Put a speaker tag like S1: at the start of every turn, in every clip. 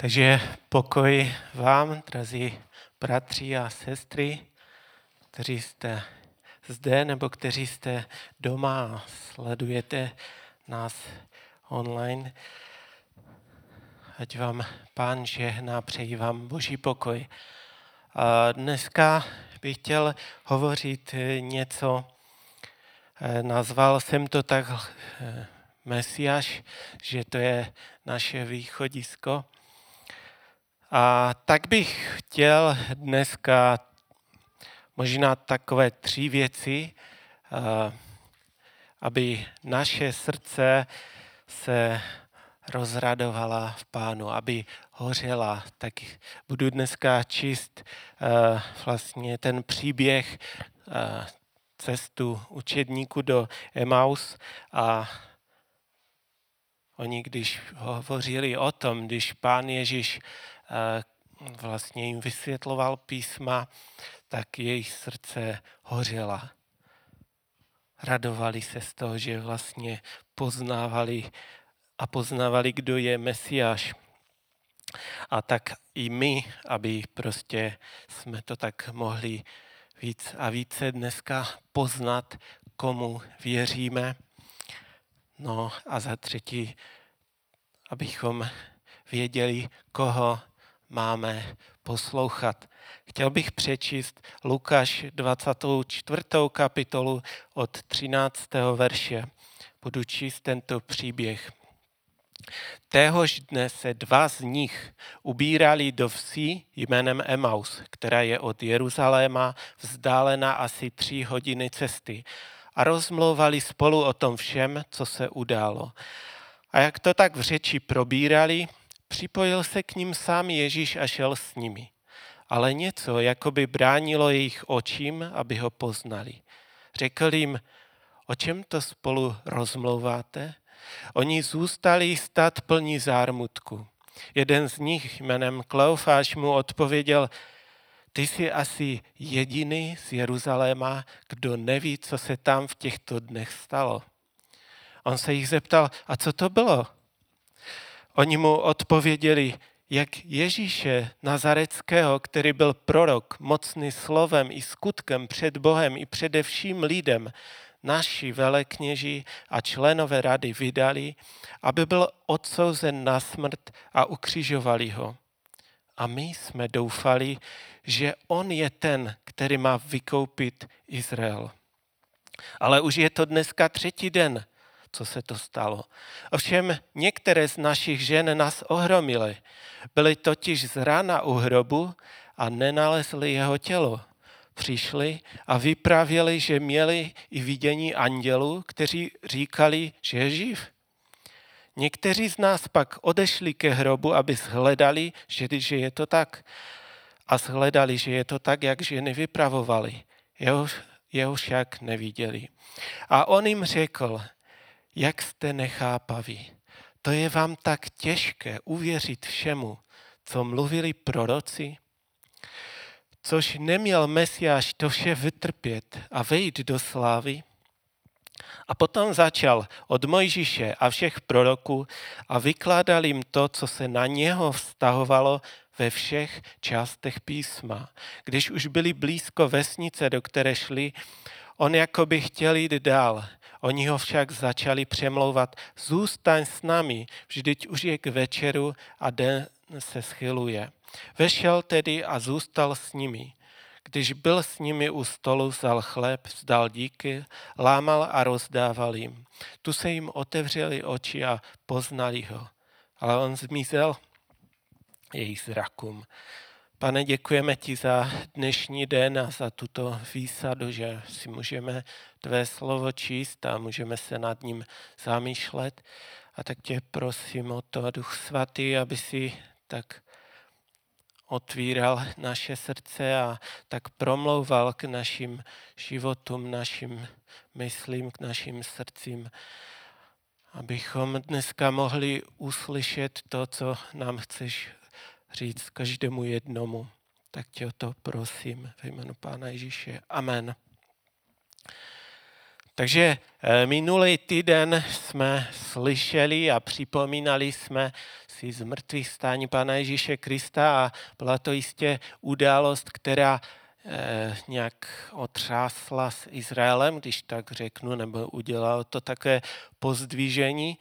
S1: Takže pokoj vám, drazí bratři a sestry, kteří jste zde nebo kteří jste doma a sledujete nás online. Ať vám pán žehná, přeji vám boží pokoj. A dneska bych chtěl hovořit něco, nazval jsem to tak eh, Mesiáš, že to je naše východisko. A tak bych chtěl dneska možná takové tři věci, aby naše srdce se rozradovala v pánu, aby hořela. Tak budu dneska číst vlastně ten příběh cestu učedníku do Emaus a oni, když hovořili o tom, když pán Ježíš Eh, vlastně jim vysvětloval písma, tak jejich srdce hořela. Radovali se z toho, že vlastně poznávali a poznávali, kdo je Mesiáš. A tak i my, aby prostě jsme to tak mohli víc a více dneska poznat, komu věříme. No a za třetí, abychom věděli, koho máme poslouchat. Chtěl bych přečíst Lukáš 24. kapitolu od 13. verše. Budu číst tento příběh. Téhož dne se dva z nich ubírali do vsi jménem Emaus, která je od Jeruzaléma vzdálena asi tři hodiny cesty a rozmlouvali spolu o tom všem, co se událo. A jak to tak v řeči probírali, Připojil se k ním sám Ježíš a šel s nimi. Ale něco jako by bránilo jejich očím, aby ho poznali. Řekl jim, o čem to spolu rozmlouváte? Oni zůstali stát plní zármutku. Jeden z nich jménem Kleofáš mu odpověděl, ty jsi asi jediný z Jeruzaléma, kdo neví, co se tam v těchto dnech stalo. On se jich zeptal, a co to bylo? Oni mu odpověděli, jak Ježíše Nazareckého, který byl prorok, mocný slovem i skutkem před Bohem i především lidem, naši velekněži a členové rady vydali, aby byl odsouzen na smrt a ukřižovali ho. A my jsme doufali, že on je ten, který má vykoupit Izrael. Ale už je to dneska třetí den, co se to stalo. Ovšem některé z našich žen nás ohromily. Byly totiž z rána u hrobu a nenalezli jeho tělo. Přišli a vyprávěli, že měli i vidění andělů, kteří říkali, že je živ. Někteří z nás pak odešli ke hrobu, aby shledali, že, že je to tak. A shledali, že je to tak, jak ženy vypravovali. Jeho, jeho však neviděli. A on jim řekl, jak jste nechápaví. To je vám tak těžké uvěřit všemu, co mluvili proroci? Což neměl Mesiáš to vše vytrpět a vejít do slávy? A potom začal od Mojžíše a všech proroků a vykládal jim to, co se na něho vztahovalo ve všech částech písma. Když už byli blízko vesnice, do které šli, on jako by chtěl jít dál, Oni ho však začali přemlouvat, zůstaň s námi, vždyť už je k večeru a den se schyluje. Vešel tedy a zůstal s nimi. Když byl s nimi u stolu, vzal chléb, vzdal díky, lámal a rozdával jim. Tu se jim otevřeli oči a poznali ho. Ale on zmizel jejich zrakům. Pane, děkujeme ti za dnešní den a za tuto výsadu, že si můžeme tvé slovo číst a můžeme se nad ním zamýšlet. A tak tě prosím o to, Duch Svatý, aby si tak otvíral naše srdce a tak promlouval k našim životům, našim myslím, k našim srdcím, abychom dneska mohli uslyšet to, co nám chceš říct každému jednomu. Tak tě o to prosím ve jménu Pána Ježíše. Amen. Takže eh, minulý týden jsme slyšeli a připomínali jsme si z mrtvých stání Pana Ježíše Krista a byla to jistě událost, která eh, nějak otřásla s Izraelem, když tak řeknu, nebo udělal to také pozdvížení.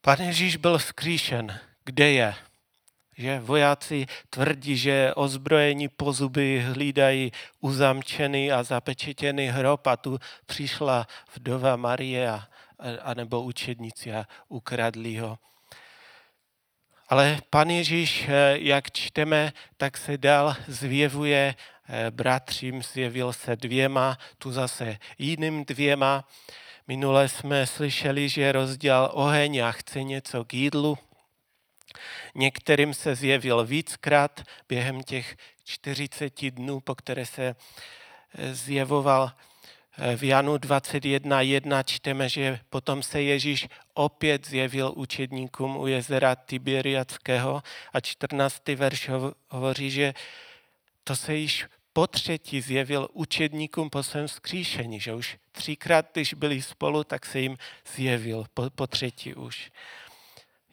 S1: Pan Ježíš byl vzkříšen. Kde je? Že vojáci tvrdí, že ozbrojení pozuby hlídají uzamčený a zapečetěný hrob a tu přišla vdova Marie a, a nebo učedníci a ukradli ho. Ale pan Ježíš, jak čteme, tak se dál zvěvuje bratřím, zjevil se dvěma, tu zase jiným dvěma. Minule jsme slyšeli, že rozdělal oheň a chce něco k jídlu. Některým se zjevil víckrát během těch 40 dnů, po které se eh, zjevoval. Eh, v Janu 21.1 čteme, že potom se Ježíš opět zjevil učedníkům u jezera Tiberiackého a 14. verš hovoří, že to se již po třetí zjevil učedníkům po svém skříšení, že už třikrát, když byli spolu, tak se jim zjevil po, po třetí už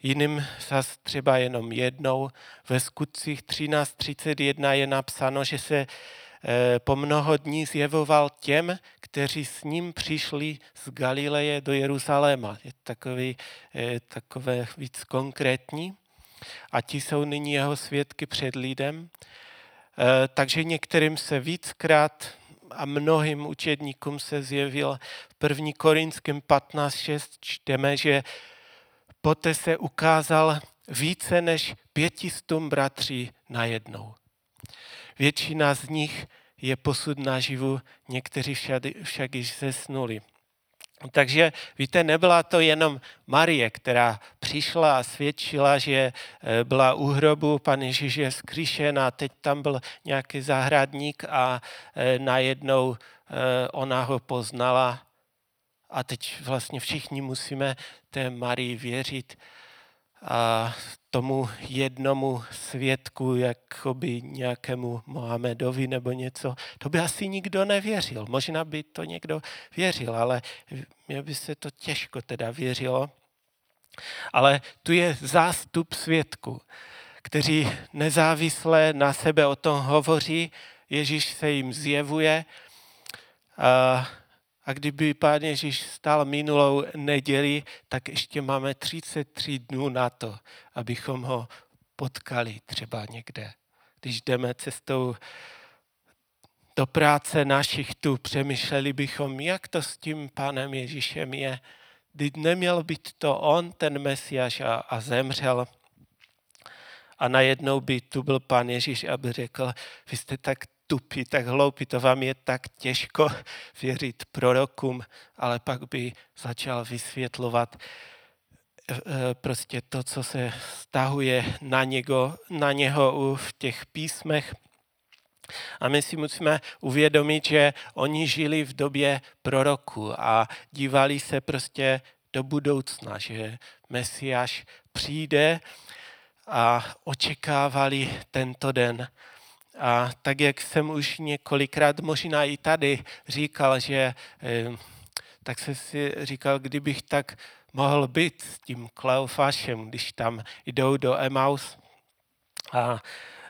S1: jiným zas třeba jenom jednou. Ve skutcích 13.31 je napsáno, že se eh, po mnoho dní zjevoval těm, kteří s ním přišli z Galileje do Jeruzaléma. Je takový, eh, takové víc konkrétní. A ti jsou nyní jeho svědky před lidem. Eh, takže některým se víckrát a mnohým učedníkům se zjevil. V 1. Korinském 15.6 čteme, že poté se ukázal více než pětistům bratří najednou. Většina z nich je posud naživu, někteří však, již zesnuli. Takže víte, nebyla to jenom Marie, která přišla a svědčila, že eh, byla u hrobu, pan Ježíš je zkříšen a teď tam byl nějaký zahradník a eh, najednou eh, ona ho poznala a teď vlastně všichni musíme té Marii věřit a tomu jednomu svědku, jakoby nějakému Mohamedovi nebo něco, to by asi nikdo nevěřil. Možná by to někdo věřil, ale mě by se to těžko teda věřilo. Ale tu je zástup svědků, kteří nezávisle na sebe o tom hovoří, Ježíš se jim zjevuje a a kdyby Pán Ježíš stál minulou neděli, tak ještě máme 33 dnů na to, abychom ho potkali třeba někde. Když jdeme cestou do práce našich tu, přemýšleli bychom, jak to s tím Pánem Ježíšem je. Když neměl být to on, ten Mesiáš, a, a zemřel. A najednou by tu byl Pán Ježíš, aby řekl, vy jste tak tupí, tak hloupí, to vám je tak těžko věřit prorokům, ale pak by začal vysvětlovat eh, prostě to, co se stahuje na něho, na něho v těch písmech. A my si musíme uvědomit, že oni žili v době proroku a dívali se prostě do budoucna, že Mesiáš přijde a očekávali tento den. A tak, jak jsem už několikrát možná i tady říkal, že eh, tak jsem si říkal, kdybych tak mohl být s tím Kleofášem, když tam jdou do Emaus. A,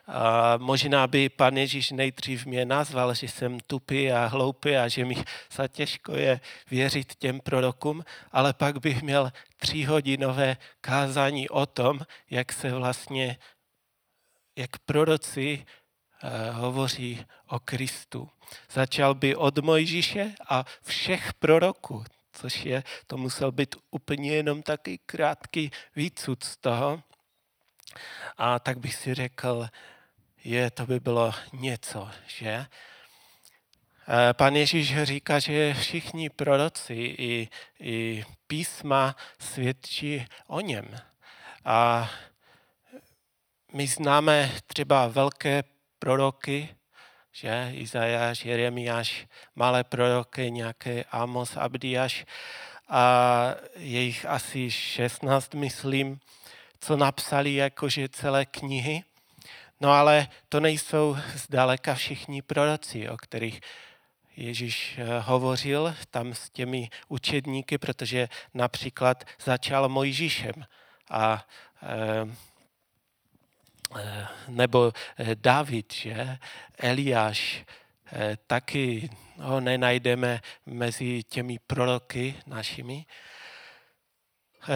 S1: a možná by pan Ježíš nejdřív mě nazval, že jsem tupý a hloupý a že mi za těžko je věřit těm prorokům, ale pak bych měl tříhodinové kázání o tom, jak se vlastně, jak proroci hovoří o Kristu. Začal by od Mojžíše a všech proroků, což je, to musel být úplně jenom taky krátký výcud z toho. A tak bych si řekl, je, to by bylo něco, že? Eh, pan Ježíš říká, že všichni proroci i, i písma svědčí o něm. A my známe třeba velké proroky, že Izajáš, Jeremiáš, malé proroky, nějaké Amos, Abdiáš a je jich asi 16, myslím, co napsali jakože celé knihy. No ale to nejsou zdaleka všichni proroci, o kterých Ježíš eh, hovořil tam s těmi učedníky, protože například začal Mojžíšem a eh, nebo David, že? Eliáš, taky ho nenajdeme mezi těmi proroky našimi.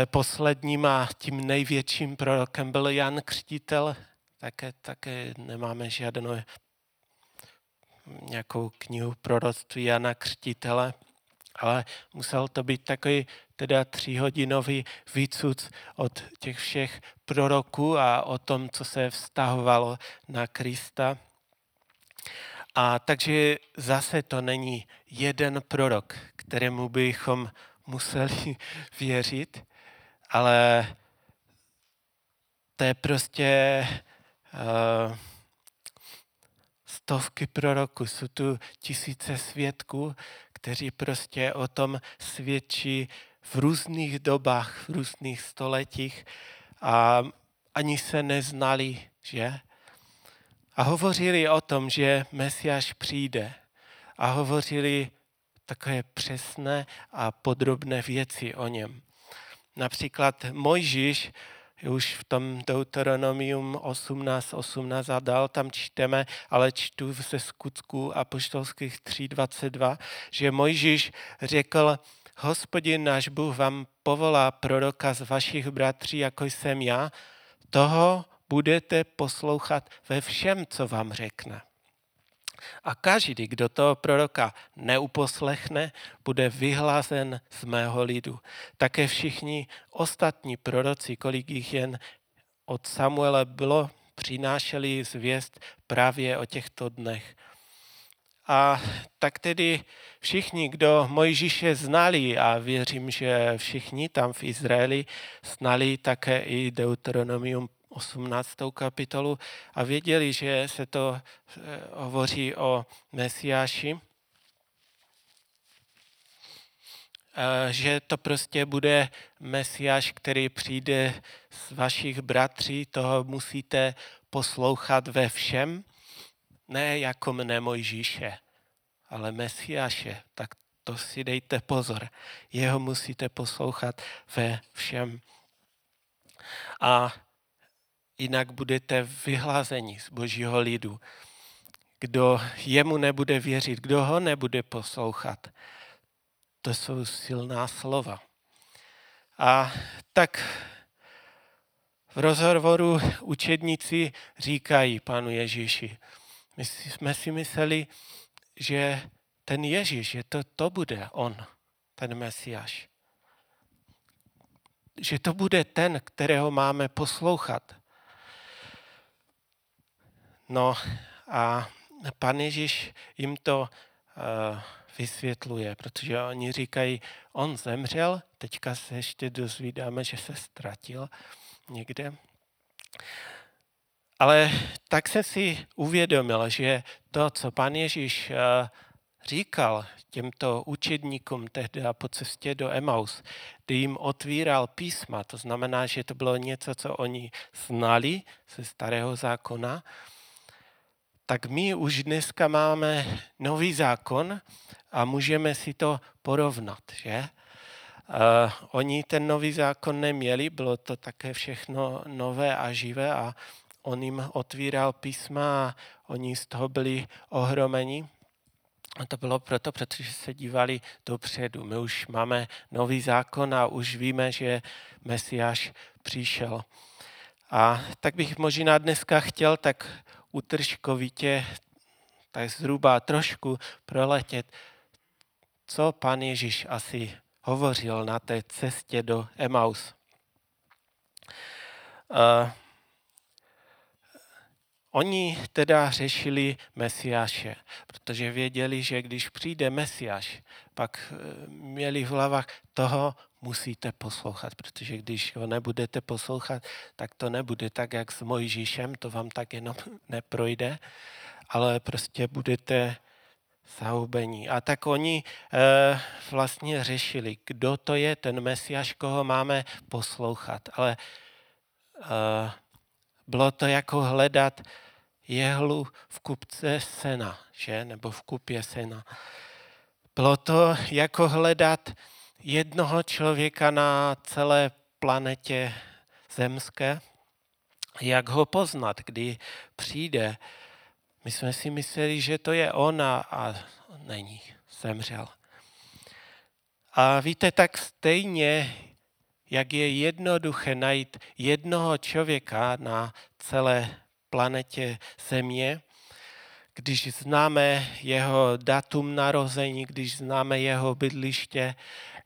S1: Posledním a tím největším prorokem byl Jan Křtitel, také, také nemáme žádnou nějakou knihu proroctví Jana Křtitele, ale musel to být takový teda tříhodinový výcud od těch všech proroků a o tom, co se vztahovalo na Krista. A takže zase to není jeden prorok, kterému bychom museli věřit, ale to je prostě uh, stovky proroků, jsou tu tisíce svědků, kteří prostě o tom svědčí v různých dobách, v různých stoletích a ani se neznali, že? A hovořili o tom, že Mesiáš přijde. A hovořili takové přesné a podrobné věci o něm. Například Mojžíš už v tom Deuteronomium 18, 18 a dál tam čteme, ale čtu ze skutků apoštolských 3.22, že Mojžíš řekl, hospodin náš Bůh vám povolá proroka z vašich bratří, jako jsem já, toho budete poslouchat ve všem, co vám řekne. A každý, kdo toho proroka neuposlechne, bude vyhlazen z mého lidu. Také všichni ostatní proroci, kolik jich jen od Samuela bylo, přinášeli zvěst právě o těchto dnech. A tak tedy všichni, kdo Mojžíše znali, a věřím, že všichni tam v Izraeli znali také i Deuteronomium 18. kapitolu a věděli, že se to eh, hovoří o Mesiáši, že to prostě bude Mesiáš, který přijde z vašich bratří, toho musíte poslouchat ve všem, ne jako mne Mojžíše, ale Mesiáše, tak to si dejte pozor. Jeho musíte poslouchat ve všem. A jinak budete vyhlazeni z božího lidu. Kdo jemu nebude věřit, kdo ho nebude poslouchat, to jsou silná slova. A tak v rozhovoru učedníci říkají panu Ježíši, my jsme si mysleli, že ten Ježíš, že to, to bude on, ten Mesiáš. Že to bude ten, kterého máme poslouchat. No a pan Ježíš jim to uh, vysvětluje, protože oni říkají, on zemřel, teďka se ještě dozvídáme, že se ztratil někde. Ale tak jsem si uvědomil, že to, co pan Ježíš uh, říkal těmto učedníkům tehdy po cestě do Emaus, kdy jim otvíral písma, to znamená, že to bylo něco, co oni znali ze starého zákona, tak my už dneska máme nový zákon a můžeme si to porovnat, že? Uh, oni ten nový zákon neměli, bylo to také všechno nové a živé a on jim otvíral písma a oni z toho byli ohromeni. A to bylo proto, protože se dívali dopředu. My už máme nový zákon a už víme, že Mesiáš přišel. A tak bych možná dneska chtěl tak utržkovitě, tak zhruba trošku proletět, co pan Ježíš asi hovořil na té cestě do Emaus. Uh, oni teda řešili Mesiáše, protože věděli, že když přijde Mesiáš, pak eh, měli v hlavách toho musíte poslouchat, protože když ho nebudete poslouchat, tak to nebude tak, jak s Mojžíšem, to vám tak jenom neprojde, ale prostě budete zahubení. A tak oni e, vlastně řešili, kdo to je ten Mesiáš, koho máme poslouchat. Ale e, bylo to jako hledat jehlu v kupce sena, že? nebo v kupě sena. Bylo to jako hledat jednoho člověka na celé planetě zemské. Jak ho poznat, kdy přijde? My jsme si mysleli, že to je ona a není, zemřel. A víte, tak stejně, jak je jednoduché najít jednoho člověka na celé planetě Země, když známe jeho datum narození, když známe jeho bydliště,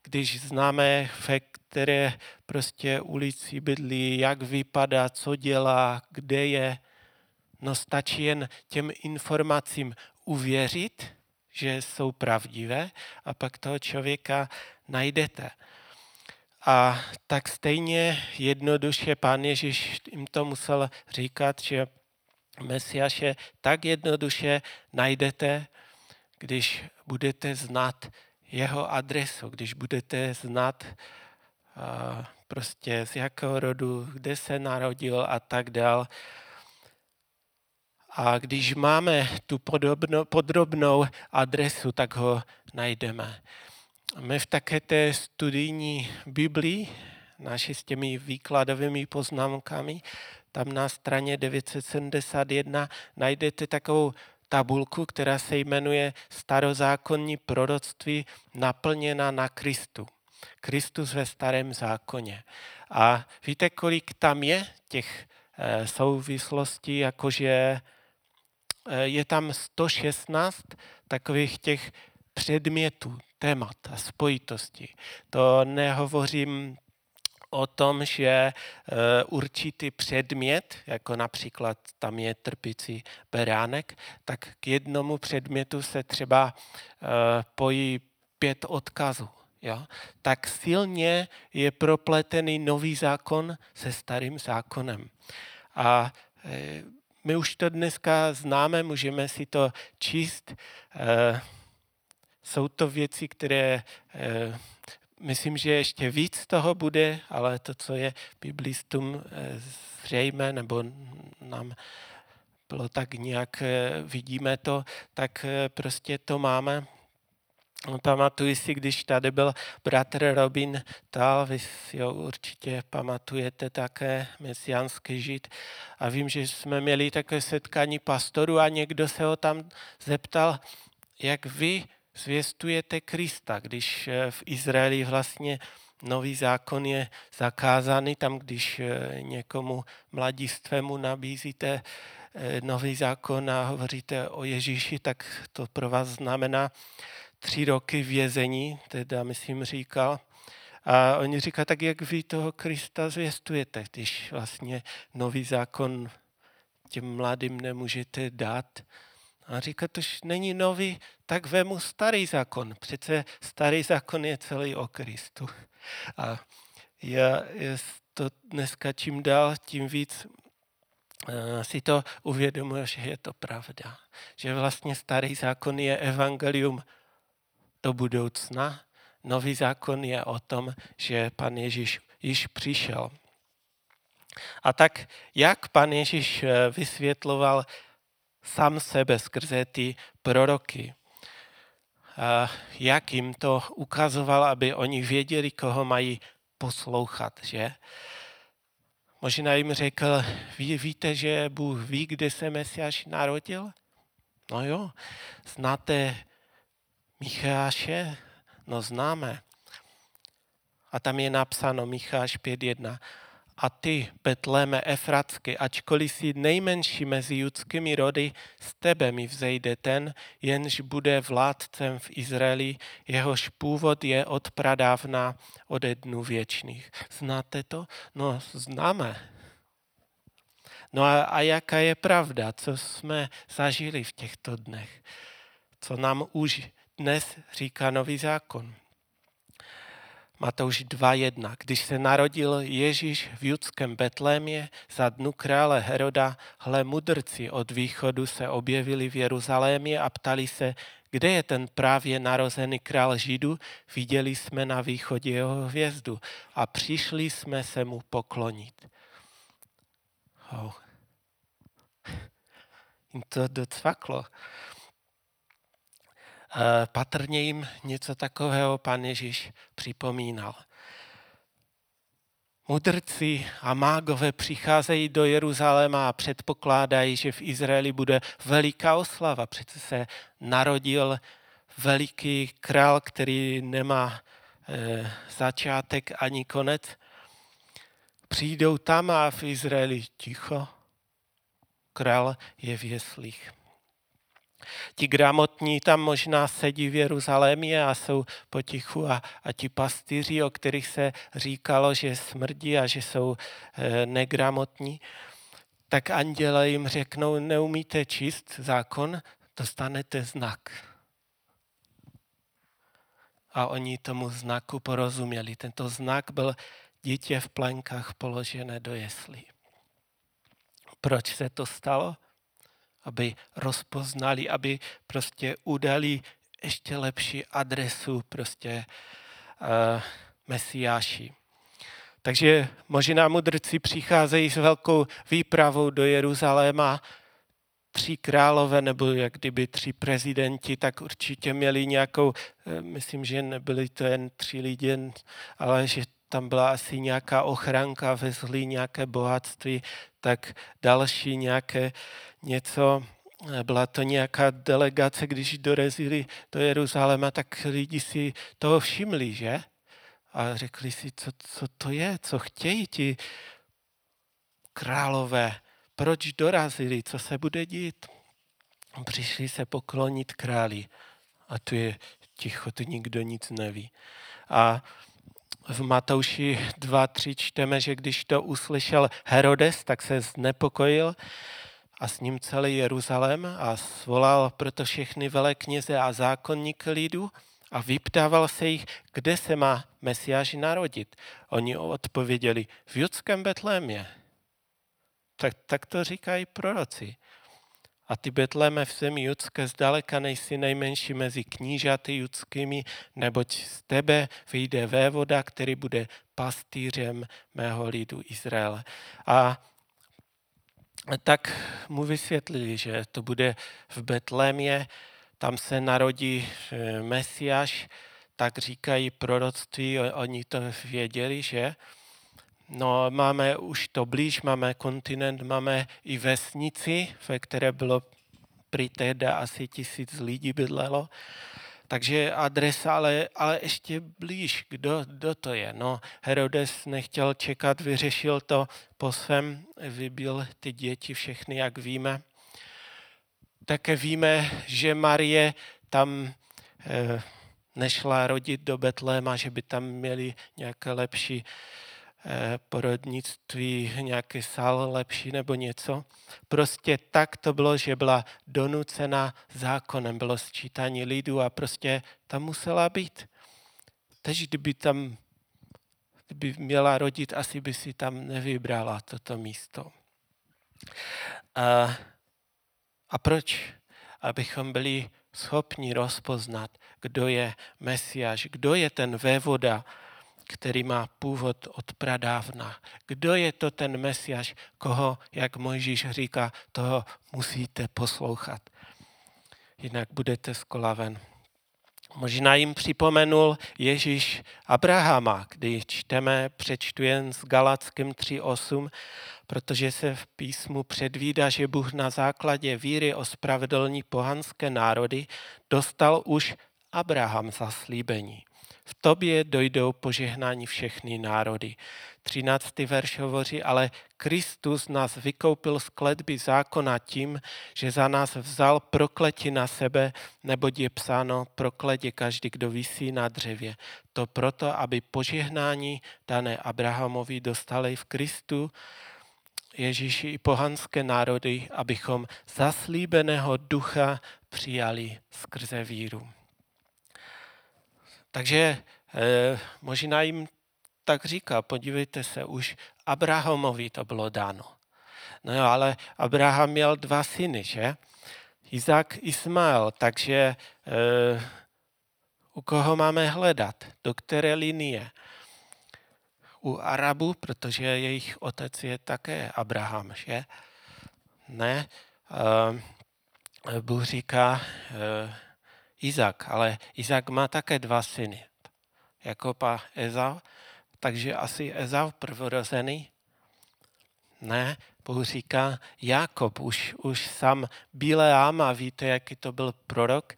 S1: když známe, ve které prostě ulici bydlí, jak vypadá, co dělá, kde je, no stačí jen těm informacím uvěřit, že jsou pravdivé a pak toho člověka najdete. A tak stejně jednoduše pán Ježíš jim to musel říkat, že Mesiaše tak jednoduše najdete, když budete znát jeho adresu, když budete znát prostě z jakého rodu, kde se narodil a tak dál. A když máme tu podobno, podrobnou adresu, tak ho najdeme. My v také té studijní Biblii, naši s těmi výkladovými poznámkami, tam na straně 971 najdete takovou tabulku, která se jmenuje Starozákonní proroctví naplněna na Kristu. Kristus ve starém zákoně. A víte, kolik tam je těch eh, souvislostí, jakože eh, je tam 116 takových těch předmětů, témat a spojitosti. To nehovořím o tom, že eh, určitý předmět, jako například tam je trpicí beránek, tak k jednomu předmětu se třeba eh, pojí pět odkazů. Jo? Tak silně je propletený nový zákon se starým zákonem. A eh, my už to dneska známe, můžeme si to číst. Jsou to věci, které myslím, že ještě víc toho bude, ale to, co je biblistům eh, zřejmé, nebo nám bylo tak nějak, eh, vidíme to, tak eh, prostě to máme. Pamatuji si, když tady byl bratr Robin Tal, vy si ho určitě pamatujete také, mesiánský žid. A vím, že jsme měli také setkání pastoru a někdo se ho tam zeptal, jak vy zvěstujete Krista, když eh, v Izraeli vlastně nový zákon je zakázaný, tam když eh, někomu mladistvému nabízíte eh, nový zákon a hovoříte o Ježíši, tak to pro vás znamená tři roky vězení, teda myslím říkal. A oni říkají, tak jak vy toho Krista zvěstujete, když vlastně nový zákon těm mladým nemůžete dát. A říká, to není nový, tak vemu starý zákon. Přece starý zákon je celý o Kristu. A já to dneska čím dál, tím víc eh, si to uvědomuji, že je to pravda. Že vlastně starý zákon je evangelium do budoucna, nový zákon je o tom, že pan Ježíš již přišel. A tak jak pan Ježíš eh, vysvětloval sám sebe skrze ty proroky. A jak jim to ukazoval, aby oni věděli, koho mají poslouchat, že? Možná jim řekl, vy víte, že Bůh ví, kde se Mesiáš narodil? No jo, znáte Micháše? No známe. A tam je napsáno Micháš a ty, Betléme Efratsky, ačkoliv jsi nejmenší mezi judskými rody, z tebe mi vzejde ten, jenž bude vládcem v Izraeli, jehož původ je od pradávna, ode dnů věčných. Znáte to? No, známe. No a, a jaká je pravda, co jsme zažili v těchto dnech? Co nám už dnes říká nový zákon? Matouš 2.1. Když se narodil Ježíš v judském Betlémě za dnu krále Heroda, hle mudrci od východu se objevili v Jeruzalémě a ptali se, kde je ten právě narozený král Židu, viděli jsme na východě jeho hvězdu a přišli jsme se mu poklonit. Oh. To docvaklo. Patrně jim něco takového pan Ježíš připomínal. Mudrci a mágové přicházejí do Jeruzaléma a předpokládají, že v Izraeli bude veliká oslava. Přece se narodil veliký král, který nemá e, začátek ani konec. Přijdou tam a v Izraeli ticho. Král je v jeslích. Ti gramotní tam možná sedí v Jeruzalémě a jsou potichu a, a ti pastýři, o kterých se říkalo, že smrdí a že jsou e, negramotní, tak anděle jim řeknou, neumíte číst zákon, dostanete znak. A oni tomu znaku porozuměli. Tento znak byl dítě v plenkách položené do jeslí. Proč se to stalo? Aby rozpoznali, aby prostě udali ještě lepší adresu prostě uh, Mesiáši. Takže možná mudrci přicházejí s velkou výpravou do Jeruzaléma, tři králové nebo jak kdyby tři prezidenti, tak určitě měli nějakou, eh, myslím, že nebyli to jen tři lidi, ale že tam byla asi nějaká ochranka, vezli nějaké bohatství, tak další nějaké něco, byla to nějaká delegace, když dorazili do Jeruzaléma, tak lidi si toho všimli, že? A řekli si, co, co to je, co chtějí ti králové, proč dorazili, co se bude dít. Přišli se poklonit králi a tu je ticho, tu nikdo nic neví. A v Matouši 2.3 čteme, že když to uslyšel Herodes, tak se znepokojil a s ním celý Jeruzalém a svolal proto všechny velekněze a zákonníky lidu a vyptával se jich, kde se má Mesiáš narodit. Oni odpověděli, v judském Betlémě. Tak, tak to říkají proroci. A ty Betléme v zemi judské zdaleka nejsi nejmenší mezi knížaty judskými, neboť z tebe vyjde vévoda, který bude pastýřem mého lidu Izraele. A tak mu vysvětlili, že to bude v Betlémě, tam se narodí eh, Mesiáš, tak říkají proroctví, oni to věděli, že? No, máme už to blíž, máme kontinent, máme i vesnici, ve které bylo prý tehda asi tisíc lidí bydlelo. Takže adresa, ale, ale ještě blíž, kdo, kdo to je. No, Herodes nechtěl čekat, vyřešil to po svém, vybil ty děti všechny, jak víme. Také víme, že Marie tam eh, nešla rodit do Betléma, že by tam měli nějaké lepší porodnictví, nějaký sál lepší nebo něco. Prostě tak to bylo, že byla donucena zákonem, bylo sčítání lidu a prostě tam musela být. Teď, kdyby tam kdyby měla rodit, asi by si tam nevybrala toto místo. A, a proč? Abychom byli schopni rozpoznat, kdo je Mesiáš, kdo je ten vévoda, který má původ od pradávna. Kdo je to ten Mesiáš, koho, jak Mojžíš říká, toho musíte poslouchat. Jinak budete skolaven. Možná jim připomenul Ježíš Abrahama, kdy čteme, přečtu jen s Galackým 3.8, protože se v písmu předvídá, že Bůh na základě víry ospravedlní pohanské národy dostal už Abraham zaslíbení. V tobě dojdou požehnání všechny národy. 13. verš hovoří, ale Kristus nás vykoupil z kletby zákona tím, že za nás vzal prokletí na sebe, neboť je psáno prokletě každý, kdo visí na dřevě. To proto, aby požehnání dané Abrahamovi dostali v Kristu, Ježíši i pohanské národy, abychom zaslíbeného ducha přijali skrze víru. Takže eh, možná jim tak říká, podívejte se, už Abrahamovi to bylo dáno. No jo, ale Abraham měl dva syny, že? Izák, Ismael, takže eh, u koho máme hledat? Do které linie? U Arabu, protože jejich otec je také Abraham, že? Ne. Eh, Bůh říká, eh, Izak, ale Izak má také dva syny. Jakob a Ezau, takže asi Ezau prvorozený. Ne, Bůh říká, Jakob, už, už sám Bileáma, víte, jaký to byl prorok,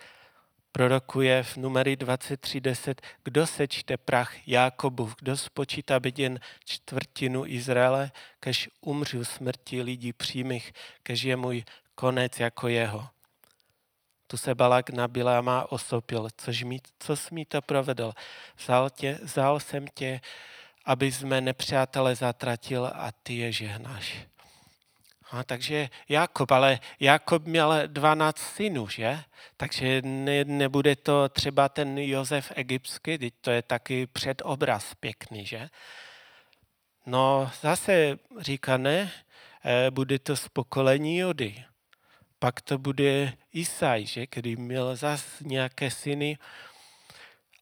S1: prorokuje v numery 23.10, kdo sečte prach Jákobu, kdo spočítá byt jen čtvrtinu Izraele, kež umřu smrti lidí přímých, kež je můj konec jako jeho. Tu se Balak na Biláma osopil, což mi, co jsi mi to provedl. Vzal, tě, vzal jsem tě, aby jsme nepřátele zatratil a ty je žehnáš. A takže Jakob, ale Jakob měl 12 synů, že? Takže ne, nebude to třeba ten Josef egyptský, teď to je taky předobraz pěkný, že? No zase říká ne, eh, bude to z pokolení Jody. Pak to bude Isaj, že? který měl zase nějaké syny.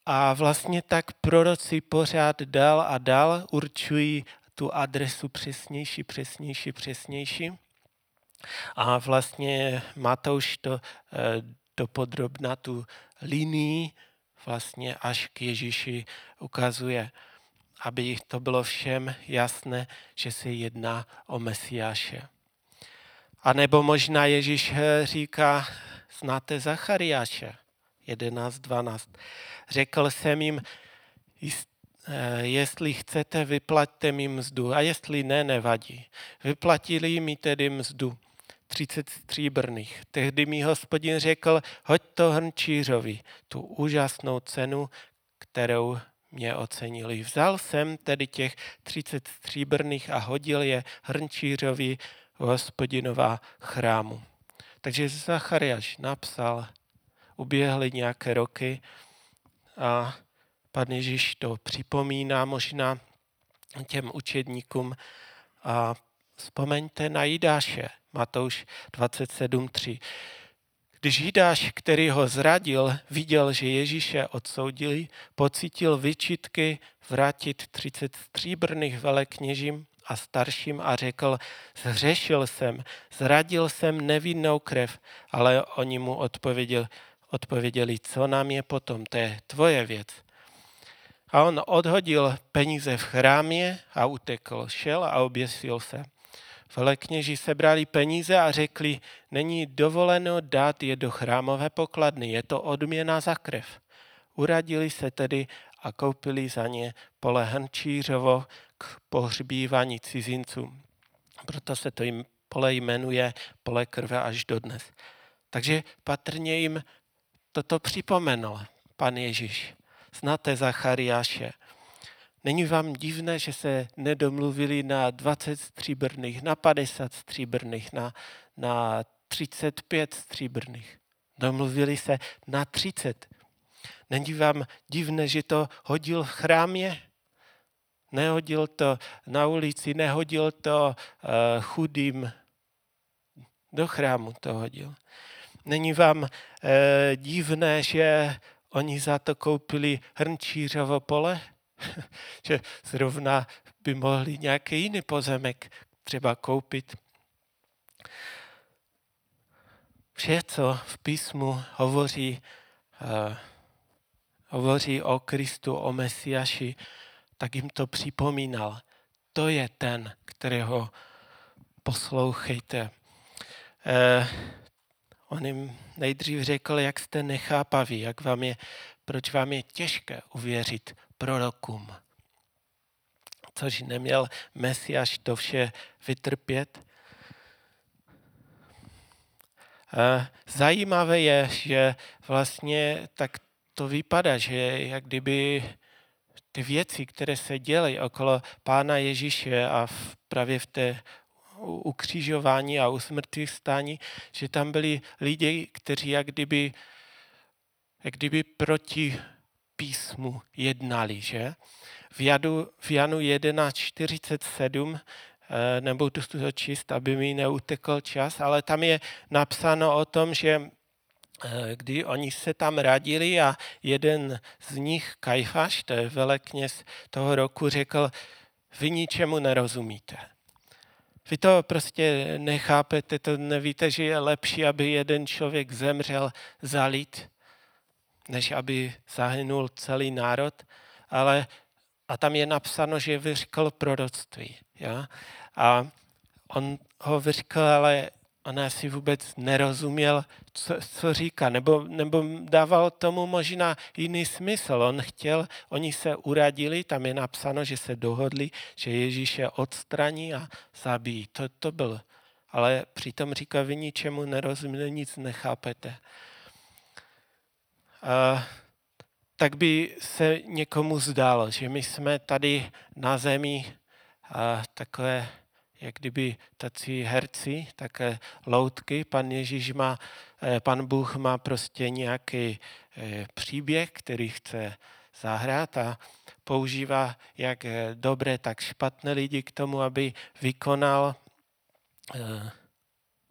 S1: A vlastně tak proroci pořád dál a dál určují tu adresu přesnější, přesnější, přesnější. A vlastně Matouš to eh, podrobna tu linii vlastně až k Ježíši ukazuje, aby to bylo všem jasné, že se jedná o Mesiáše. A nebo možná Ježíš eh, říká, znáte Zachariáše 11.12. Řekl jsem jim, Eh, jestli chcete, vyplaťte mi mzdu a jestli ne, nevadí. Vyplatili mi tedy mzdu 30 stříbrných. Tehdy mi hospodin řekl, hoď to hrnčířovi, tu úžasnou cenu, kterou mě ocenili. Vzal jsem tedy těch 30 stříbrných a hodil je hrnčířovi hospodinová chrámu. Takže Zachariáš napsal, uběhly nějaké roky a Pan Ježíš to připomíná možná těm učedníkům a vzpomeňte na Jidáše, Matouš 27.3. Když Jidáš, který ho zradil, viděl, že Ježíše odsoudili, pocítil vyčitky vrátit 30 stříbrných velekněžím a starším a řekl, zřešil jsem, zradil jsem nevinnou krev, ale oni mu odpověděli, odpověděli, co nám je potom, to je tvoje věc. A on odhodil peníze v chrámě a utekl. Šel a oběsil se. Velekněži sebrali peníze a řekli, není dovoleno dát je do chrámové pokladny, je to odměna za krev. Uradili se tedy a koupili za ně pole Hrnčířovo k pohřbívání cizinců. Proto se to jim pole jmenuje pole krve až dodnes. Takže patrně jim toto připomenul pan Ježíš znáte Zachariáše. Není vám divné, že se nedomluvili na 20 stříbrných, na 50 stříbrných, na, na 35 stříbrných. Domluvili se na 30. Není vám divné, že to hodil v chrámě? Nehodil to na ulici, nehodil to uh, chudým. Do chrámu to hodil. Není vám uh, divné, že oni za to koupili hrnčířovo pole, že zrovna by mohli nějaký jiný pozemek třeba koupit. Vše, co v písmu hovoří, uh, hovoří o Kristu, o Mesiaši, tak jim to připomínal. To je ten, kterého poslouchejte. Uh, On jim nejdřív řekl, jak jste nechápaví, jak vám je, proč vám je těžké uvěřit prorokům. Což neměl Mesiáš to vše vytrpět. A zajímavé je, že vlastně tak to vypadá, že jak kdyby ty věci, které se děly okolo Pána Ježíše a v, právě v té ukřižování a u smrti stání, že tam byli lidi, kteří jak kdyby, jak kdyby proti písmu jednali, že? V, Janu, v Janu 11.47 eh, nebudu to číst, aby mi neutekl čas, ale tam je napsáno o tom, že kdy oni se tam radili a jeden z nich, Kajfaš, to je velekněz toho roku, řekl, vy ničemu nerozumíte. Vy to prostě nechápete, to nevíte, že je lepší, aby jeden člověk zemřel za lid, než aby zahynul celý národ, ale a tam je napsáno, že vyřkl proroctví. Ja? A on ho vyřkl, ale on asi vůbec nerozuměl, co, co říká, nebo, nebo dával tomu možná jiný smysl. On chtěl, oni se uradili, tam je napsáno, že se dohodli, že Ježíše odstraní a zabíjí. To, to byl. Ale přitom říká, vy ničemu nerozumíte, nic nechápete. A, tak by se někomu zdálo, že my jsme tady na zemi a takové jak kdyby tací herci, také loutky. Pan Ježíš má, eh, pan Bůh má prostě nějaký eh, příběh, který chce zahrát a používá jak eh, dobré, tak špatné lidi k tomu, aby vykonal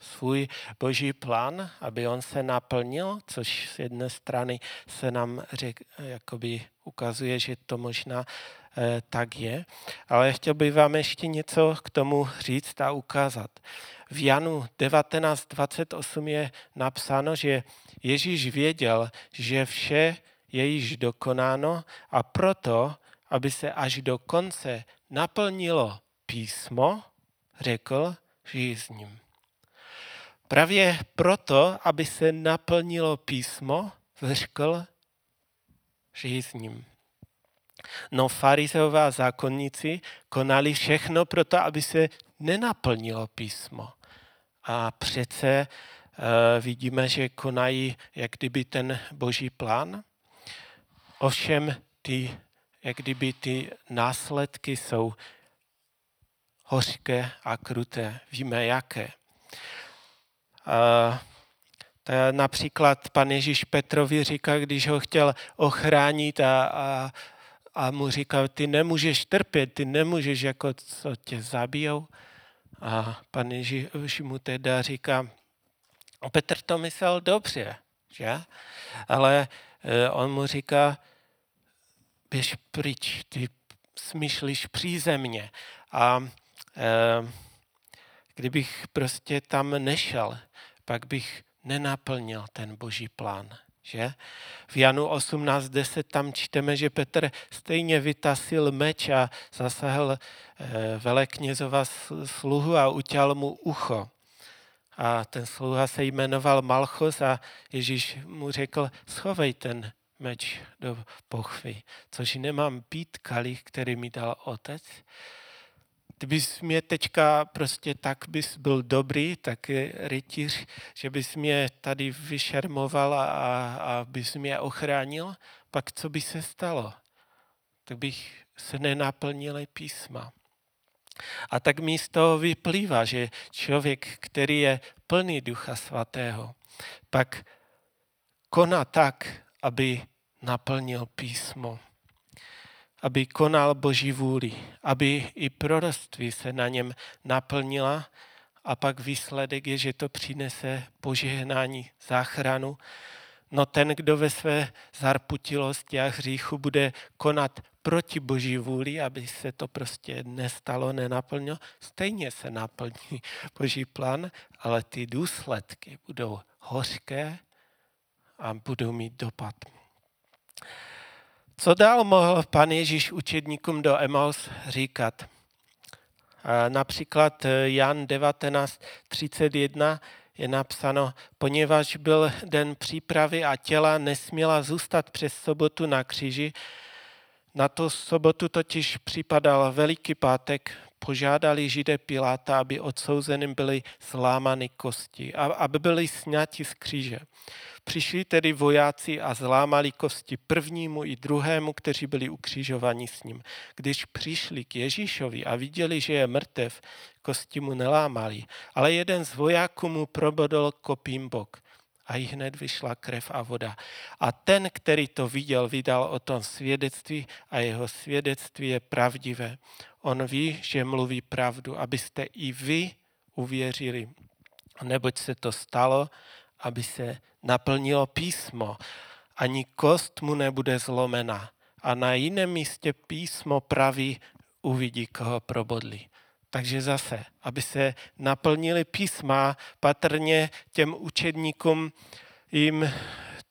S1: svůj boží plán, aby on se naplnil, což z jedné strany se nám řek, jakoby ukazuje, že to možná Eh, tak je. Ale chtěl bych vám ještě něco k tomu říct a ukázat. V Janu 19.28 je napsáno, že Ježíš věděl, že vše je již dokonáno a proto, aby se až do konce naplnilo písmo, řekl, žij s ním. Právě proto, aby se naplnilo písmo, řekl, žij s ním. No farizeové a zákonníci konali všechno pro to, aby se nenaplnilo písmo. A přece uh, vidíme, že konají jak kdyby ten boží plán. Ovšem ty, jak kdyby ty následky jsou hořké a kruté. Víme jaké. Uh, například pan Ježíš Petrovi říká, když ho chtěl ochránit a, a a mu říkal, ty nemůžeš trpět, ty nemůžeš, jako co tě zabijou. A pan Ježíš mu teda říká, Petr to myslel dobře, že? Ale eh, on mu říká, běž pryč, ty smýšlíš přízemně. A e, kdybych prostě tam nešel, pak bych nenaplnil ten boží plán že? V Janu 18.10 tam čteme, že Petr stejně vytasil meč a zasahl eh, veleknězova sluhu a utěl mu ucho. A ten sluha se jmenoval Malchos a Ježíš mu řekl, schovej ten meč do pochvy, což nemám pít kalich, který mi dal otec, Kdybys mě teďka prostě tak bys byl dobrý, tak rytíř, že bys mě tady vyšermoval a, a bys mě ochránil, pak co by se stalo? Tak bych se nenaplnil písma. A tak mi z toho vyplývá, že člověk, který je plný Ducha Svatého, pak koná tak, aby naplnil písmo aby konal Boží vůli, aby i proroctví se na něm naplnila a pak výsledek je, že to přinese požehnání, záchranu. No ten, kdo ve své zarputilosti a hříchu bude konat proti Boží vůli, aby se to prostě nestalo, nenaplnilo, stejně se naplní Boží plán, ale ty důsledky budou hořké a budou mít dopad. Co dál mohl pan Ježíš učedníkům do Emaus říkat? Například eh, Jan 19.31 je napsáno, poněvadž byl den přípravy a těla nesměla zůstat přes sobotu na kříži, na to sobotu totiž připadal Veliký pátek, požádali židé Piláta, aby odsouzeným byly zlámany kosti, aby byly sňati z kříže. Přišli tedy vojáci a zlámali kosti prvnímu i druhému, kteří byli ukřižovaní s ním. Když přišli k Ježíšovi a viděli, že je mrtev, kosti mu nelámali, ale jeden z vojáků mu probodl kopím bok a i hned vyšla krev a voda. A ten, který to viděl, vydal o tom svědectví a jeho svědectví je pravdivé. On ví, že mluví pravdu, abyste i vy uvěřili. Neboť se to stalo, aby se naplnilo písmo. Ani kost mu nebude zlomena. A na jiném místě písmo praví, uvidí, koho probodli. Takže zase, aby se naplnili písma, patrně těm učedníkům jim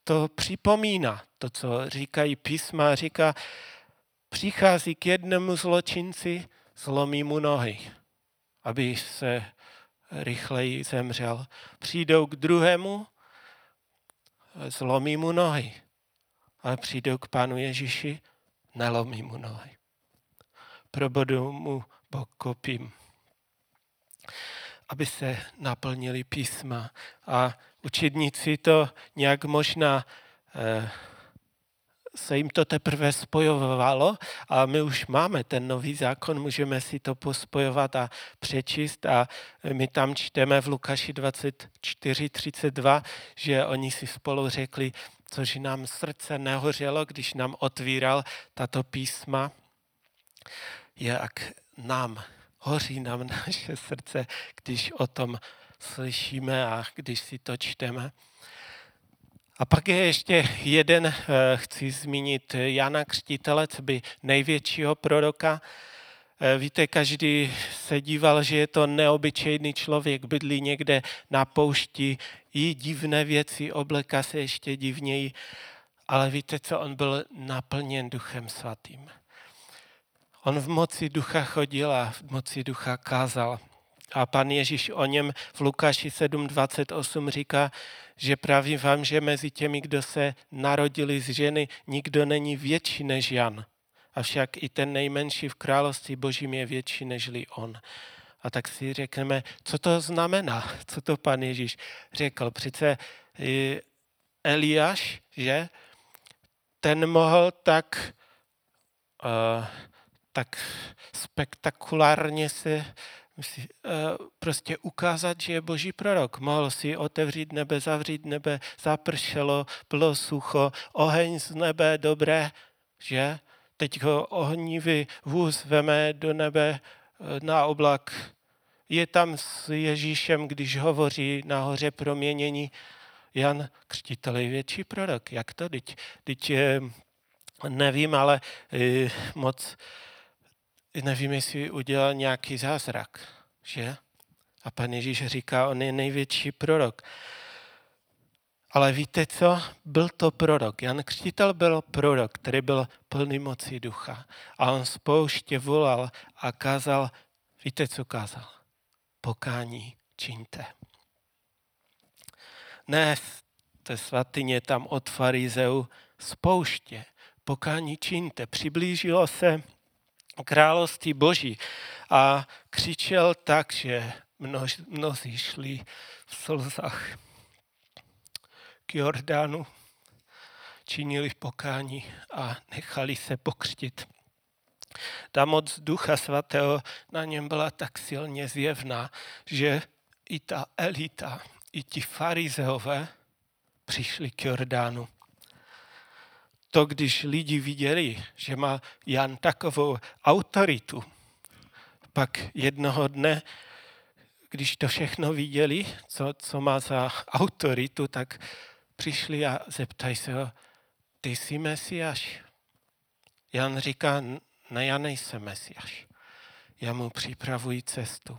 S1: to připomíná, to, co říkají písma, říká, přichází k jednomu zločinci, zlomí mu nohy, aby se rychleji zemřel. Přijdou k druhému, zlomí mu nohy. Ale přijdou k pánu Ježíši, nelomí mu nohy. Probodu mu bok kopím aby se naplnili písma. A učedníci to nějak možná eh, se jim to teprve spojovalo a my už máme ten nový zákon, můžeme si to pospojovat a přečíst a my tam čteme v Lukáši 24.32, že oni si spolu řekli, což nám srdce nehořelo, když nám otvíral tato písma, jak nám hoří nám naše srdce, když o tom slyšíme a když si to čteme. A pak je ještě jeden, eh, chci zmínit Jana Křtitele, by největšího proroka. Eh, víte, každý se díval, že je to neobyčejný člověk, bydlí někde na poušti, jí divné věci, obleka se ještě divněji. Ale víte co, on byl naplněn duchem svatým. On v moci ducha chodil a v moci ducha kázal. A pan Ježíš o něm v Lukáši 7.28 říká, že právě vám, že mezi těmi, kdo se narodili z ženy, nikdo není větší než Jan. Avšak i ten nejmenší v království božím je větší nežli on. A tak si řekneme, co to znamená, co to pan Ježíš řekl. Přece Eliáš, že ten mohl tak uh, tak spektakulárně se musí, uh, prostě ukázat, že je boží prorok. Mohl si otevřít nebe, zavřít nebe, zapršelo, bylo sucho, oheň z nebe, dobré, že? Teď ho ohnivý vůz veme do nebe eh, na oblak. Je tam s Ježíšem, když hovoří nahoře proměnění. Jan Křtitel je větší prorok. Jak to? Teď, teď nevím, ale moc nevím, jestli udělal nějaký zázrak, že? A pan Ježíš říká, on je největší prorok. Ale víte co? Byl to prorok. Jan Křtitel byl prorok, který byl plný moci ducha. A on spouště volal a kázal, víte, co kázal? Pokání čiňte. Ne té svatyně tam od farizeu spouště, pokání čiňte. Přiblížilo se království boží a křičel tak, že mnozí šli v slzách k Jordánu, činili pokání a nechali se pokřtit. Ta moc Ducha Svatého na něm byla tak silně zjevná, že i ta elita, i ti farizeové přišli k Jordánu to, když lidi viděli, že má Jan takovou autoritu, pak jednoho dne, když to všechno viděli, co, co má za autoritu, tak přišli a zeptají se ho, ty jsi mesiáš? Jan říká, ne, já nejsem mesiáš. Já mu připravuji cestu.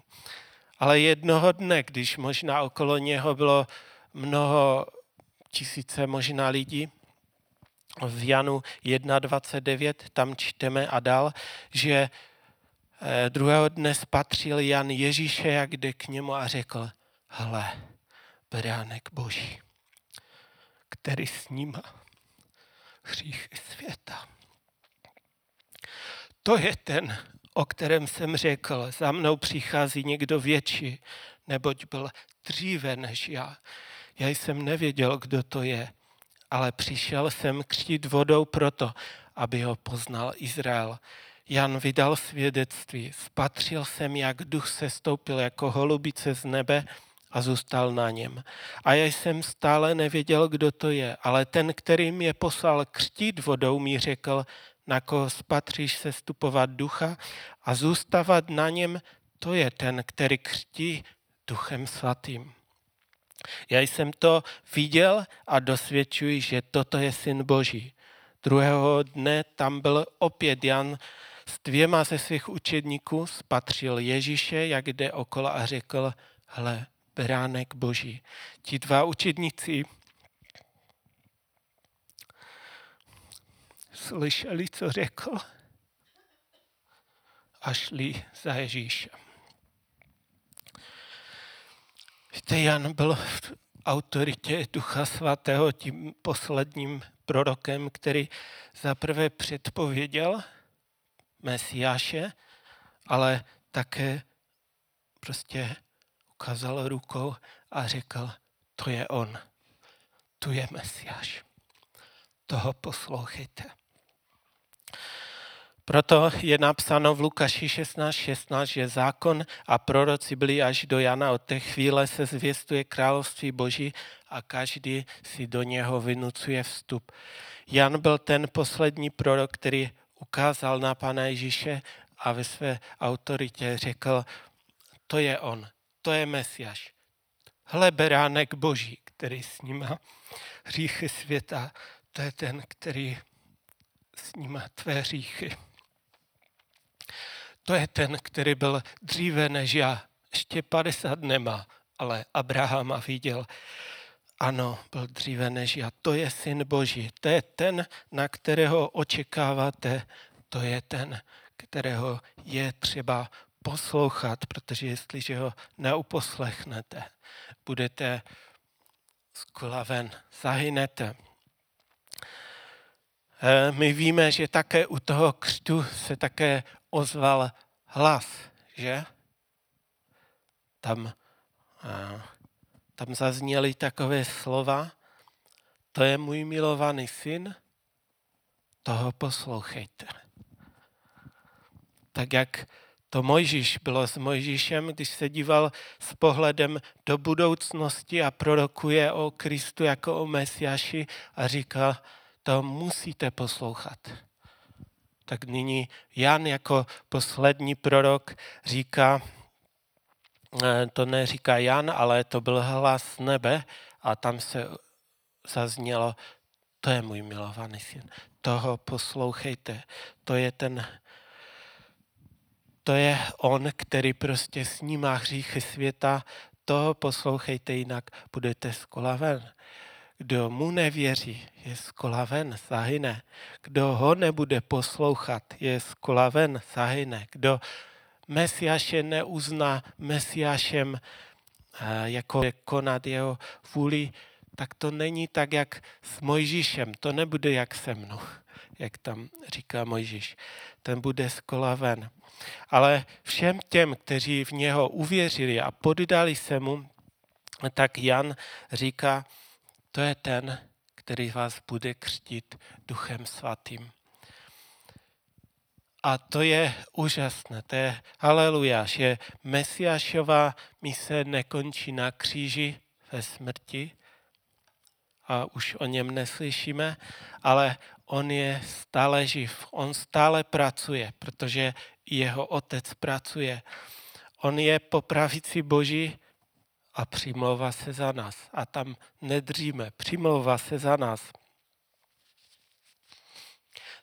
S1: Ale jednoho dne, když možná okolo něho bylo mnoho tisíce možná lidí, v Janu 1.29 tam čteme a dal, že eh, druhého dne spatřil Jan Ježíše, jak jde k němu a řekl, hle, beránek boží, který snímá hřích světa. To je ten, o kterém jsem řekl, za mnou přichází někdo větší, neboť byl dříve než já. Já jsem nevěděl, kdo to je, ale přišel jsem křtít vodou proto, aby ho poznal Izrael. Jan vydal svědectví. Spatřil jsem, jak duch se stoupil jako holubice z nebe a zůstal na něm. A já jsem stále nevěděl, kdo to je, ale ten, který mě poslal křtít vodou, mi řekl, na koho spatříš se stupovat ducha a zůstávat na něm, to je ten, který křtí duchem svatým. Já jsem to viděl a dosvědčuji, že toto je syn Boží. Druhého dne tam byl opět Jan s dvěma ze svých učedníků, spatřil Ježíše, jak jde okolo a řekl, hle, beránek Boží. Ti dva učedníci slyšeli, co řekl a šli za Ježíšem. Víte, Jan byl v autoritě Ducha Svatého tím posledním prorokem, který zaprvé předpověděl Mesiáše, ale také prostě ukázal rukou a řekl, to je on, tu je Mesiáš. Toho poslouchejte. Proto je napsáno v Lukáši 16.16, 16, že zákon a proroci byli až do Jana. Od té chvíle se zvěstuje království Boží a každý si do něho vynucuje vstup. Jan byl ten poslední prorok, který ukázal na Pana Ježíše a ve své autoritě řekl, to je on, to je Mesiáš. Hle beránek Boží, který snímá hříchy světa, to je ten, který snímá tvé hříchy. To je ten, který byl dříve než já. Ještě 50 nemá, ale Abrahama viděl. Ano, byl dříve než já. To je syn Boží. To je ten, na kterého očekáváte. To je ten, kterého je třeba poslouchat, protože jestliže ho neuposlechnete, budete sklaven, zahynete. Eh, my víme, že také u toho křtu se také ozval hlas, že? Tam, tam zazněly takové slova, to je můj milovaný syn, toho poslouchejte. Tak jak to Mojžíš bylo s Mojžíšem, když se díval s pohledem do budoucnosti a prorokuje o Kristu jako o Mesiaši a říká, to musíte poslouchat. Tak nyní Jan jako poslední prorok říká, eh, to neříká Jan, ale to byl hlas nebe a tam se zaznělo, to je můj milovaný syn, toho poslouchejte. To je ten, to je on, který prostě snímá hříchy světa, toho poslouchejte, jinak budete skolaven. Kdo mu nevěří, je skolaven, zahyne. Kdo ho nebude poslouchat, je skolaven, zahyne. Kdo Mesiáše neuzná Mesiášem, eh, jako konat jeho vůli, tak to není tak, jak s Mojžíšem. To nebude jak se mnou, jak tam říká Mojžíš. Ten bude skolaven. Ale všem těm, kteří v něho uvěřili a poddali se mu, tak Jan říká, to je ten, který vás bude křtít duchem svatým. A to je úžasné, to je haleluja, že Mesiášová mise nekončí na kříži ve smrti a už o něm neslyšíme, ale on je stále živ, on stále pracuje, protože jeho otec pracuje. On je po pravici Boží a přimlouvá se za nás. A tam nedříme, přimlouvá se za nás.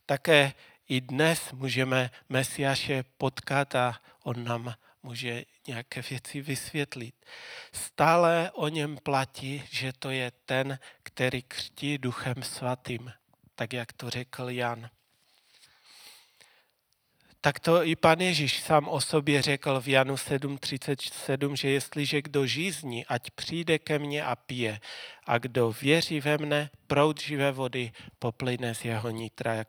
S1: Také i dnes můžeme Mesiáše potkat a on nám může nějaké věci vysvětlit. Stále o něm platí, že to je ten, který křtí duchem svatým, tak jak to řekl Jan tak to i pan Ježíš sám o sobě řekl v Janu 7.37, že jestliže kdo žízní, ať přijde ke mně a pije. A kdo věří ve mne, proud živé vody poplyne z jeho nitra, jak,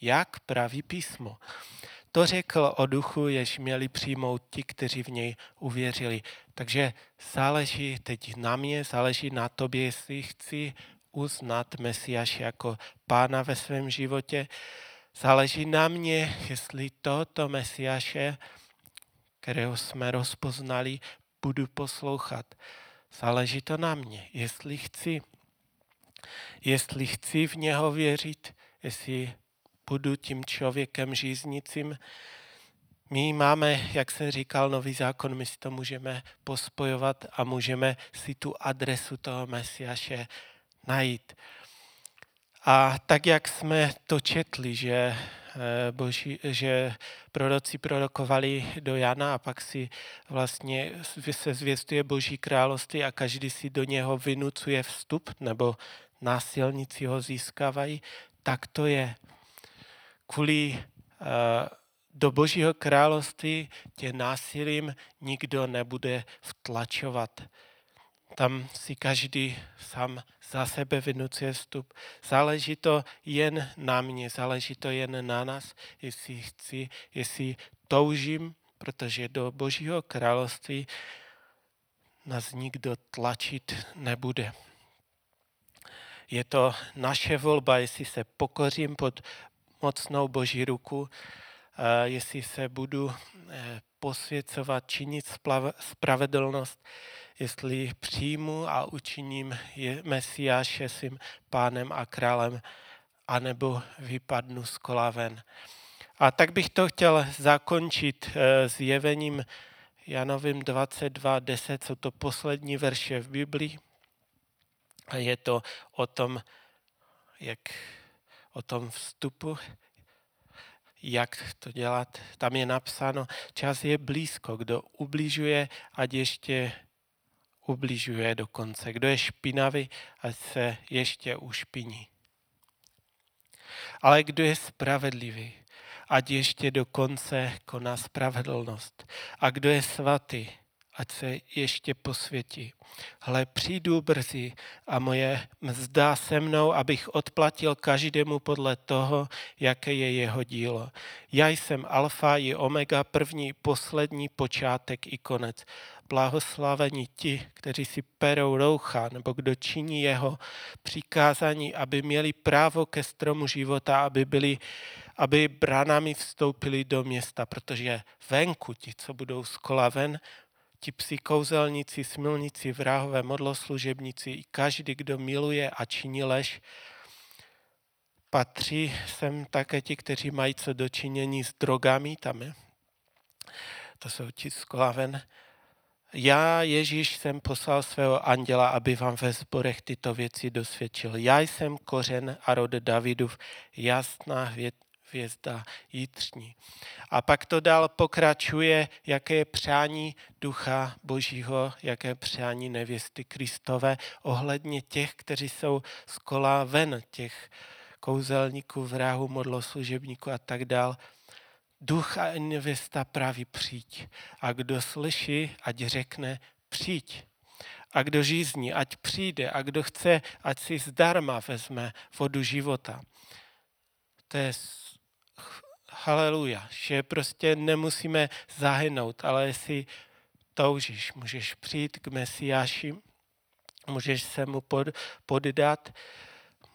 S1: jak praví písmo. To řekl o duchu, jež měli přijmout ti, kteří v něj uvěřili. Takže záleží teď na mě, záleží na tobě, jestli chci uznat Mesiáš jako pána ve svém životě, Záleží na mě, jestli tohoto Mesiáše, kterého jsme rozpoznali, budu poslouchat. Záleží to na mě, jestli chci. Jestli chci v něho věřit, jestli budu tím člověkem žíznicím. My máme, jak jsem říkal, nový zákon, my si to můžeme pospojovat a můžeme si tu adresu toho Mesiáše najít. A tak, jak jsme to četli, že, eh, boží, že proroci prorokovali do Jana a pak si vlastně se zvěstuje Boží království a každý si do něho vynucuje vstup, nebo násilníci ho získávají, tak to je. kvůli uh, do Božího království tě násilím nikdo nebude vtlačovat. Tam si každý sám za sebe vynucuje vstup. Záleží to jen na mě, záleží to jen na nás, jestli chci, jestli toužím, protože do Božího království nás nikdo tlačit nebude. Je to naše volba, jestli se pokořím pod mocnou Boží ruku, jestli se budu eh, posvěcovat, činit spravedlnost, jestli přijmu a učiním Mesiáše svým pánem a králem, anebo vypadnu z kola ven. A tak bych to chtěl zakončit eh, s jevením Janovým 22.10, jsou to poslední verše v Biblii. A je to o tom, jak o tom vstupu, jak to dělat. Tam je napsáno, čas je blízko, kdo ubližuje, ať ještě ubližuje dokonce. Kdo je špinavý, ať se ještě ušpiní. Ale kdo je spravedlivý, ať ještě dokonce koná spravedlnost. A kdo je svatý, ať se ještě posvětí. Hle, přijdu brzy a moje mzda se mnou, abych odplatil každému podle toho, jaké je jeho dílo. Já jsem alfa i omega, první, poslední, počátek i konec. Blahoslavení ti, kteří si perou roucha, nebo kdo činí jeho přikázání, aby měli právo ke stromu života, aby byli aby branami vstoupili do města, protože venku ti, co budou z kola ven, ti psi kouzelníci, smilníci, vrahové, modloslužebníci i každý, kdo miluje a činí lež, patří sem také ti, kteří mají co dočinění s drogami, tam je. To jsou ti z kola ven. Já, Ježíš, jsem poslal svého anděla, aby vám ve zborech tyto věci dosvědčil. Já jsem kořen a rod Davidův, jasná hvězda jitřní. A pak to dál pokračuje, jaké je přání ducha božího, jaké je přání nevěsty Kristové ohledně těch, kteří jsou z kola ven, těch kouzelníků, vrahů, modloslužebníků a tak dál. Duch a nevěsta praví přijď. A kdo slyší, ať řekne přijď. A kdo žízní, ať přijde. A kdo chce, ať si zdarma vezme vodu života. To je haleluja, že prostě nemusíme zahynout, ale jestli toužíš, můžeš přijít k Mesiáši, můžeš se mu pod, poddat,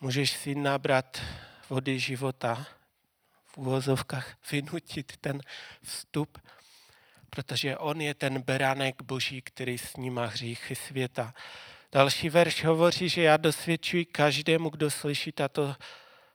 S1: můžeš si nabrat vody života, v uvozovkách vynutit ten vstup, protože on je ten beránek boží, který snímá hříchy světa. Další verš hovoří, že já dosvědčuji každému, kdo slyší tato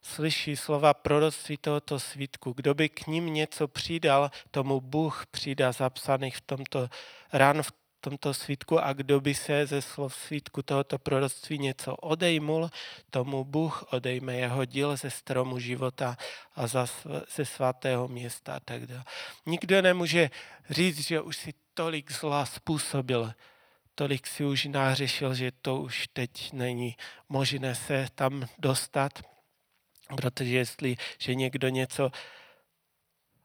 S1: slyší slova proroctví tohoto svítku. Kdo by k ním něco přidal, tomu Bůh přidá zapsaných v tomto ran v tomto svítku a kdo by se ze slov svítku tohoto proroctví něco odejmul, tomu Bůh odejme jeho díl ze stromu života a ze svatého města tak dále. Nikdo nemůže říct, že už si tolik zla způsobil, tolik si už nářešil, že to už teď není možné se tam dostat. Protože jestli, že někdo něco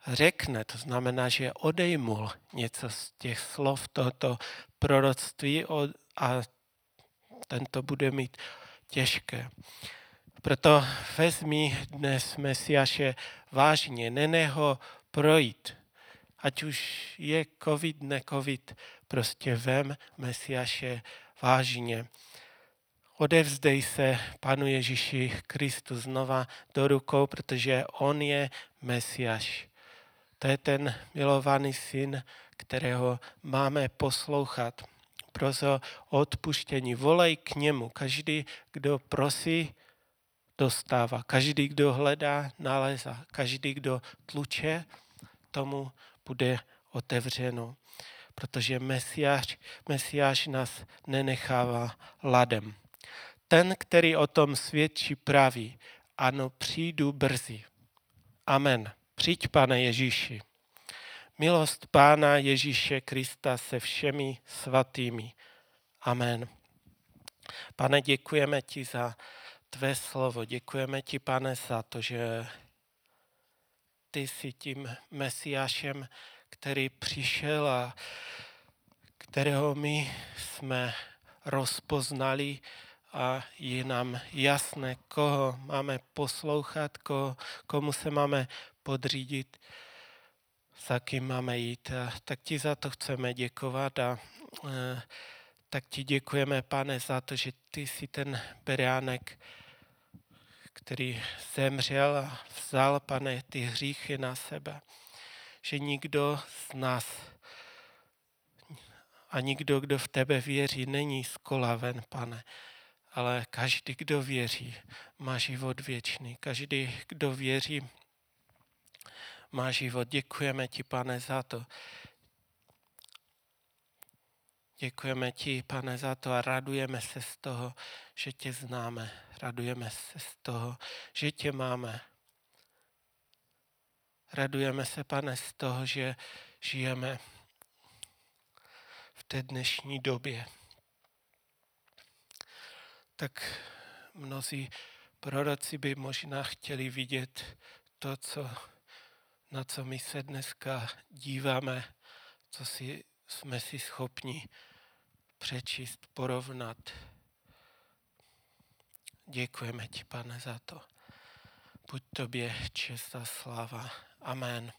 S1: řekne, to znamená, že odejmul něco z těch slov tohoto proroctví a tento bude mít těžké. Proto vezmi dnes Mesiaše vážně, nene ho projít. Ať už je covid, ne covid, prostě vem Mesiaše vážně. Odevzdej se Panu Ježíši Kristu znova do rukou, protože On je Mesiáš. To je ten milovaný syn, kterého máme poslouchat. Proto odpuštění. Volej k němu. Každý, kdo prosí, dostává. Každý, kdo hledá, nalezá. Každý, kdo tluče, tomu bude otevřeno. Protože Mesiáš, Mesiáš nás nenechává ladem. Ten, který o tom svědčí, praví, ano, přijdu brzy. Amen. Přijď, pane Ježíši. Milost Pána Ježíše Krista se všemi svatými. Amen. Pane, děkujeme ti za tvé slovo. Děkujeme ti, pane, za to, že ty jsi tím mesiášem, který přišel a kterého my jsme rozpoznali a je nám jasné, koho máme poslouchat, koho, komu se máme podřídit, za kým máme jít. A tak ti za to chceme děkovat a e, tak ti děkujeme, pane, za to, že ty jsi ten beránek, který zemřel a vzal, pane, ty hříchy na sebe. Že nikdo z nás a nikdo, kdo v tebe věří, není skolaven, pane. Ale každý, kdo věří, má život věčný. Každý, kdo věří, má život. Děkujeme ti, pane, za to. Děkujeme ti, pane, za to a radujeme se z toho, že tě známe. Radujeme se z toho, že tě máme. Radujeme se, pane, z toho, že žijeme v té dnešní době. Tak mnozí proroci by možná chtěli vidět to, co, na co my se dneska díváme, co si, jsme si schopni přečíst, porovnat. Děkujeme ti, pane, za to. Buď tobě čest a sláva. Amen.